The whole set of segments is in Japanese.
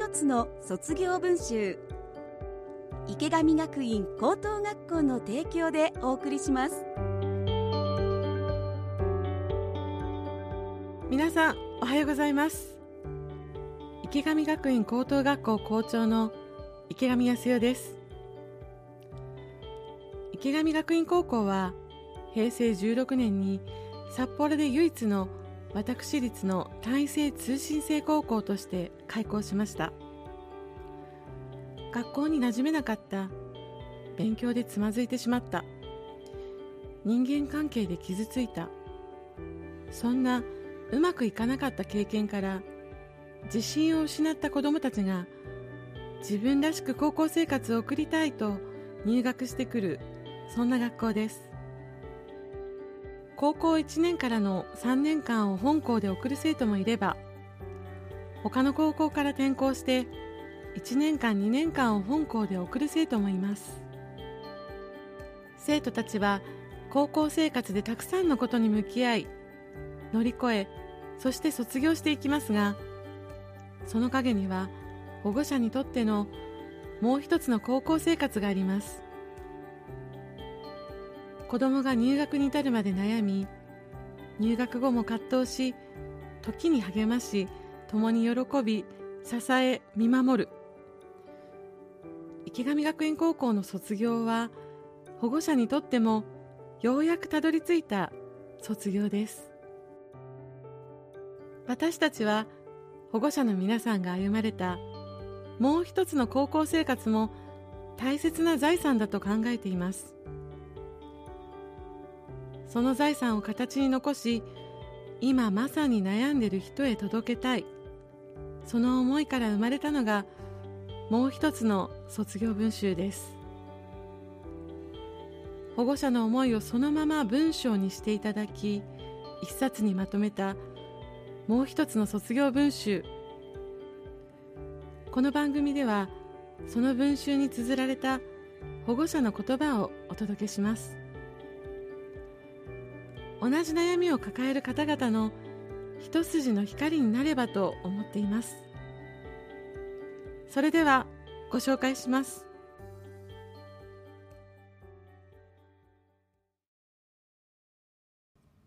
一つの卒業文集。池上学院高等学校の提供でお送りします。皆さんおはようございます。池上学院高等学校校長の池上康代です。池上学院高校は平成16年に札幌で唯一の私立の単位制通信制高校として開校しました。学校に馴染めなかった。勉強でつまずいてしまった。人間関係で傷ついた。そんなうまくいかなかった経験から自信を失った子どもたちが自分らしく高校生活を送りたいと入学してくるそんな学校です。高校1年からの3年間を本校で送る生徒もいれば他の高校から転校して1年間2年間を本校で送る生徒もいます。生徒たちは高校生活でたくさんのことに向き合い乗り越えそして卒業していきますがその陰には保護者にとってのもう一つの高校生活があります。子供が入学に至るまで悩み入学後も葛藤し時に励まし共に喜び支え見守る。池上学園高校の卒業は保護者にとってもようやくたどり着いた卒業です。私たちは保護者の皆さんが歩まれたもう一つの高校生活も大切な財産だと考えています。その財産を形に残し今まさに悩んでる人へ届けたい。その思いから生まれたのがもう一つの卒業文集です。保護者の思いをそのまま文章にしていただき一冊にまとめたもう一つの卒業文集。この番組ではその文集に綴られた保護者の言葉をお届けします。同じ悩みを抱える方々の一筋の光になればと思っています。それではご紹介します。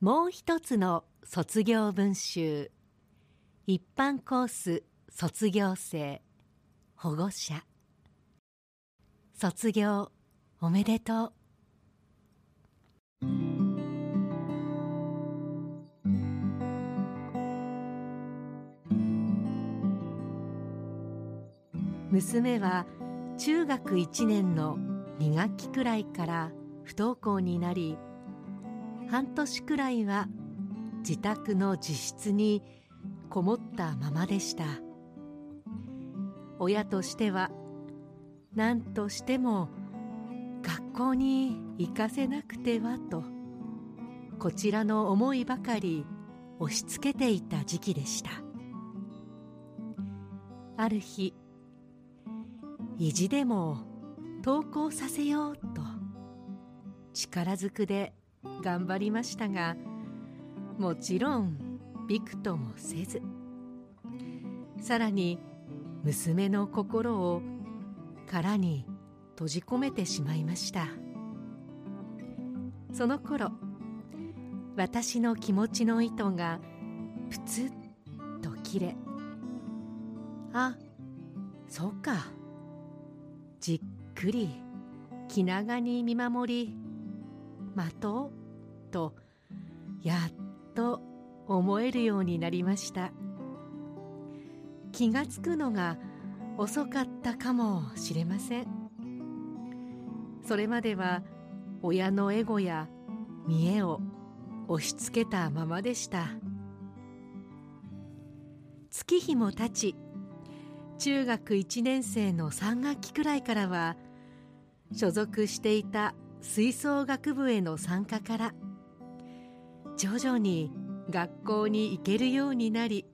もう一つの卒業文集。一般コース卒業生。保護者。卒業おめでとう。娘は中学1年の2学期くらいから不登校になり半年くらいは自宅の自室にこもったままでした。親としては何としても学校に行かせなくてはとこちらの思いばかり押し付けていた時期でした。ある日意地でも登校させようと。力ずくで頑張りましたがもちろんびくともせず。さらに娘の心を殻に閉じ込めてしまいました。その頃私の気持ちの糸がプツッと切れ。あそうか。くり気長に見守り待とうとやっと思えるようになりました。気がつくのが遅かったかもしれません。それまでは親のエゴや見栄を押し付けたままでした。月日も経ち中学1年生の3学期くらいからは所属していた吹奏楽部への参加から徐々に学校に行けるようになり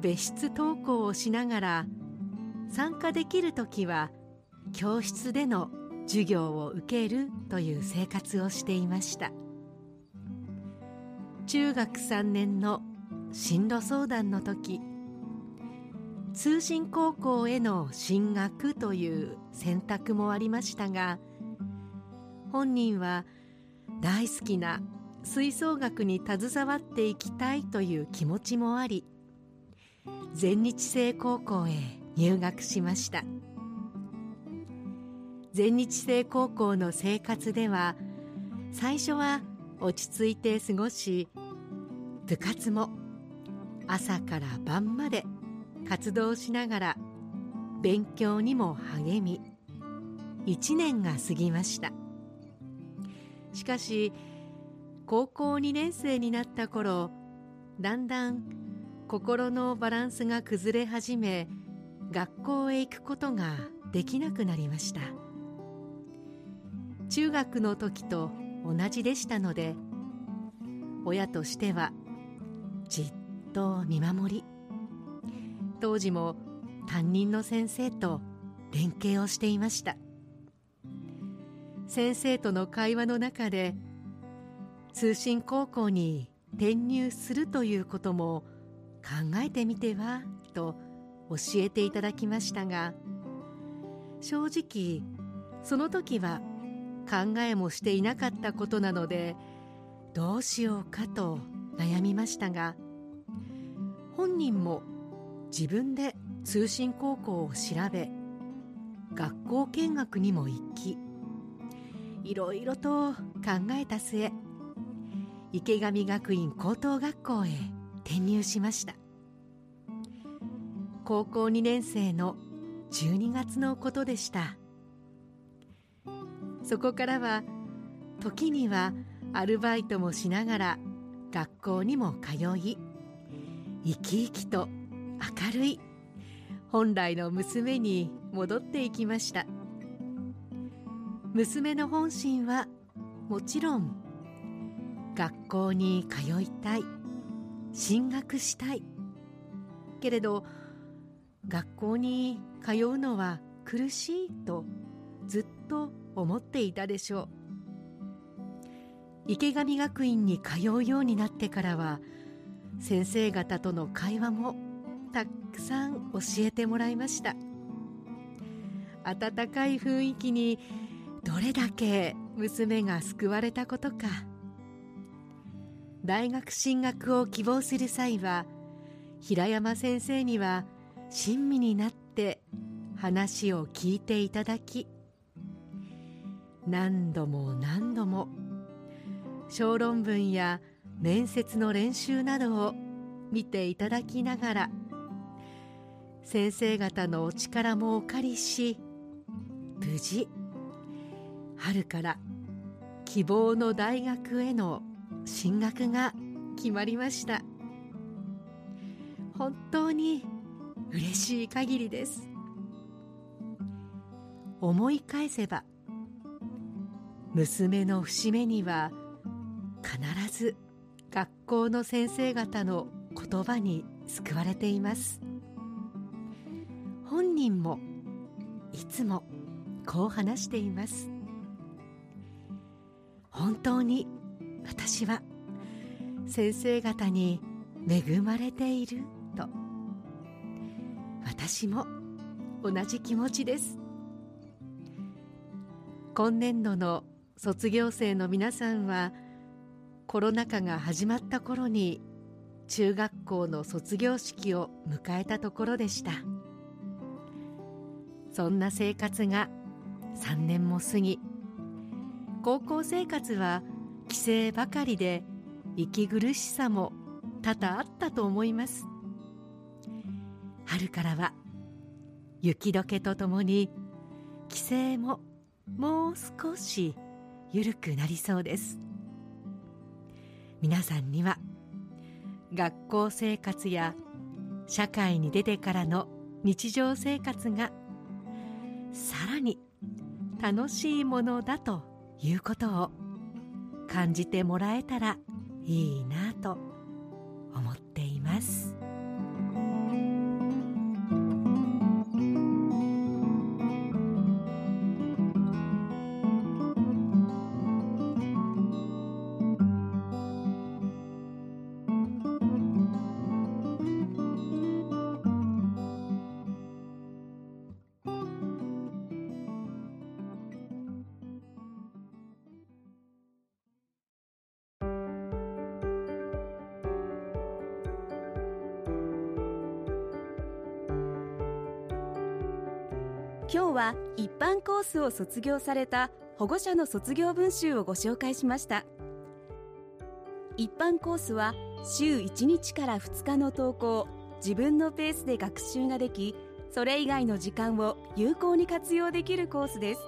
別室登校をしながら参加できる時は教室での授業を受けるという生活をしていました。中学3年の進路相談の時通信高校への進学という選択もありましたが本人は大好きな吹奏楽に携わっていきたいという気持ちもあり全日制高校へ入学しました。全日制高校の生活では最初は落ち着いて過ごし部活も朝から晩まで活動しながら勉強にも励み1年が過ぎました。しかし高校2年生になった頃だんだん心のバランスが崩れ始め学校へ行くことができなくなりました。中学の時と同じでしたので親としてはじっと見守り。当時も担任の先生と連携をしていました。先生との会話の中で通信高校に転入するということも考えてみてはと教えていただきましたが正直その時は考えもしていなかったことなのでどうしようかと悩みましたが本人も自分で通信高校を調べ学校見学にも行きいろいろと考えた末池上学院高等学校へ転入しました。高校2年生の12月のことでした。そこからは時にはアルバイトもしながら学校にも通い生き生きと明るい。本来の娘に戻っていきました。娘の本心はもちろん学校に通いたい進学したい。けれど学校に通うのは苦しいとずっと思っていたでしょう。池上学院に通うようになってからは先生方との会話もたくさん教えてもらいました。温かい雰囲気にどれだけ娘が救われたことか。大学進学を希望する際は平山先生には親身になって話を聞いていただき何度も何度も小論文や面接の練習などを見ていただきながら先生方のお力もお借りし無事春から希望の大学への進学が決まりました。本当に嬉しい限りです。思い返せば娘の節目には必ず学校の先生方の言葉に救われています。人もいつもこう話しています。本当に私は先生方に恵まれていると。私も同じ気持ちです。今年度の卒業生の皆さんはコロナ禍が始まった頃に中学校の卒業式を迎えたところでした。そんな生活が3年も過ぎ高校生活は帰省ばかりで息苦しさも多々あったと思います。春からは雪解けとともに帰省ももう少し緩くなりそうです。皆さんには学校生活や社会に出てからの日常生活がさらに楽しいものだということを感じてもらえたらいいなと思っています。今日は一般コースを卒業された保護者の卒業文集をご紹介しました。一般コースは週1日から2日の登校自分のペースで学習ができそれ以外の時間を有効に活用できるコースです。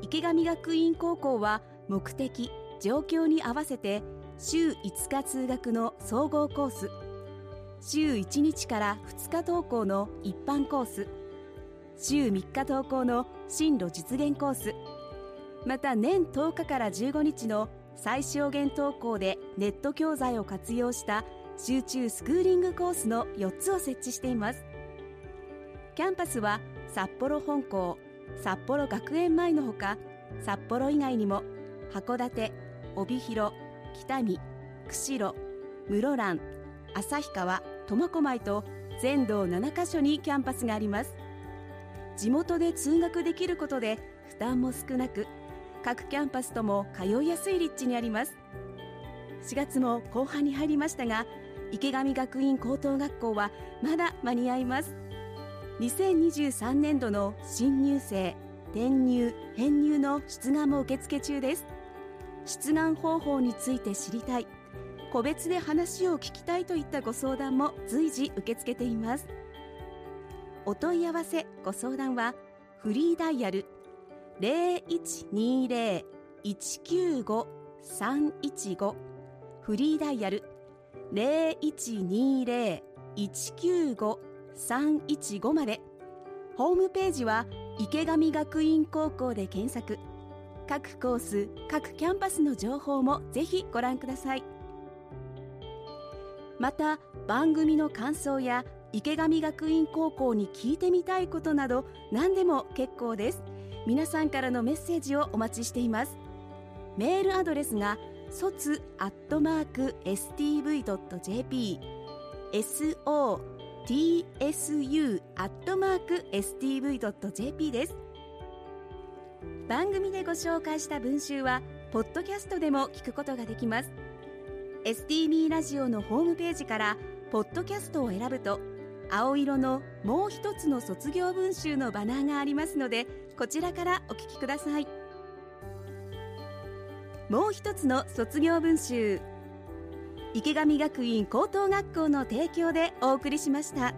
池上学院高校は目的状況に合わせて週5日通学の総合コース週1日から2日登校の一般コース週3日登校の進路実現コース。また年10日から15日の最小限登校でネット教材を活用した集中スクーリングコースの4つを設置しています。キャンパスは札幌本校札幌学園前のほか札幌以外にも函館帯広北見釧路室蘭旭川苫小牧と全道7カ所にキャンパスがあります。地元で通学できることで負担も少なく各キャンパスとも通いやすい立地にあります。4月も後半に入りましたが池上学院高等学校はまだ間に合います。2023年度の新入生転入編入の出願も受付中です。出願方法について知りたい。個別で話を聞きたいといったご相談も随時受け付けています。お問い合わせご相談はフリーダイヤル0120-195-315フリーダイヤル0120-195-315まで。ホームページは池上学院高校で検索。各コース各キャンパスの情報もぜひご覧ください。また番組の感想や池上学院高校に聞いてみたいことなど何でも結構です。皆さんからのメッセージをお待ちしています。メールアドレスが卒アットマーク stv.jp so tsu アットマーク stv.jp です。番組でご紹介した文集はポッドキャストでも聞くことができます。STB ラジオのホームページからポッドキャストを選ぶと青色のもう一つの卒業文集のバナーがありますのでこちらからお聞きくださいもう一つの卒業文集池上学院高等学校の提供でお送りしました。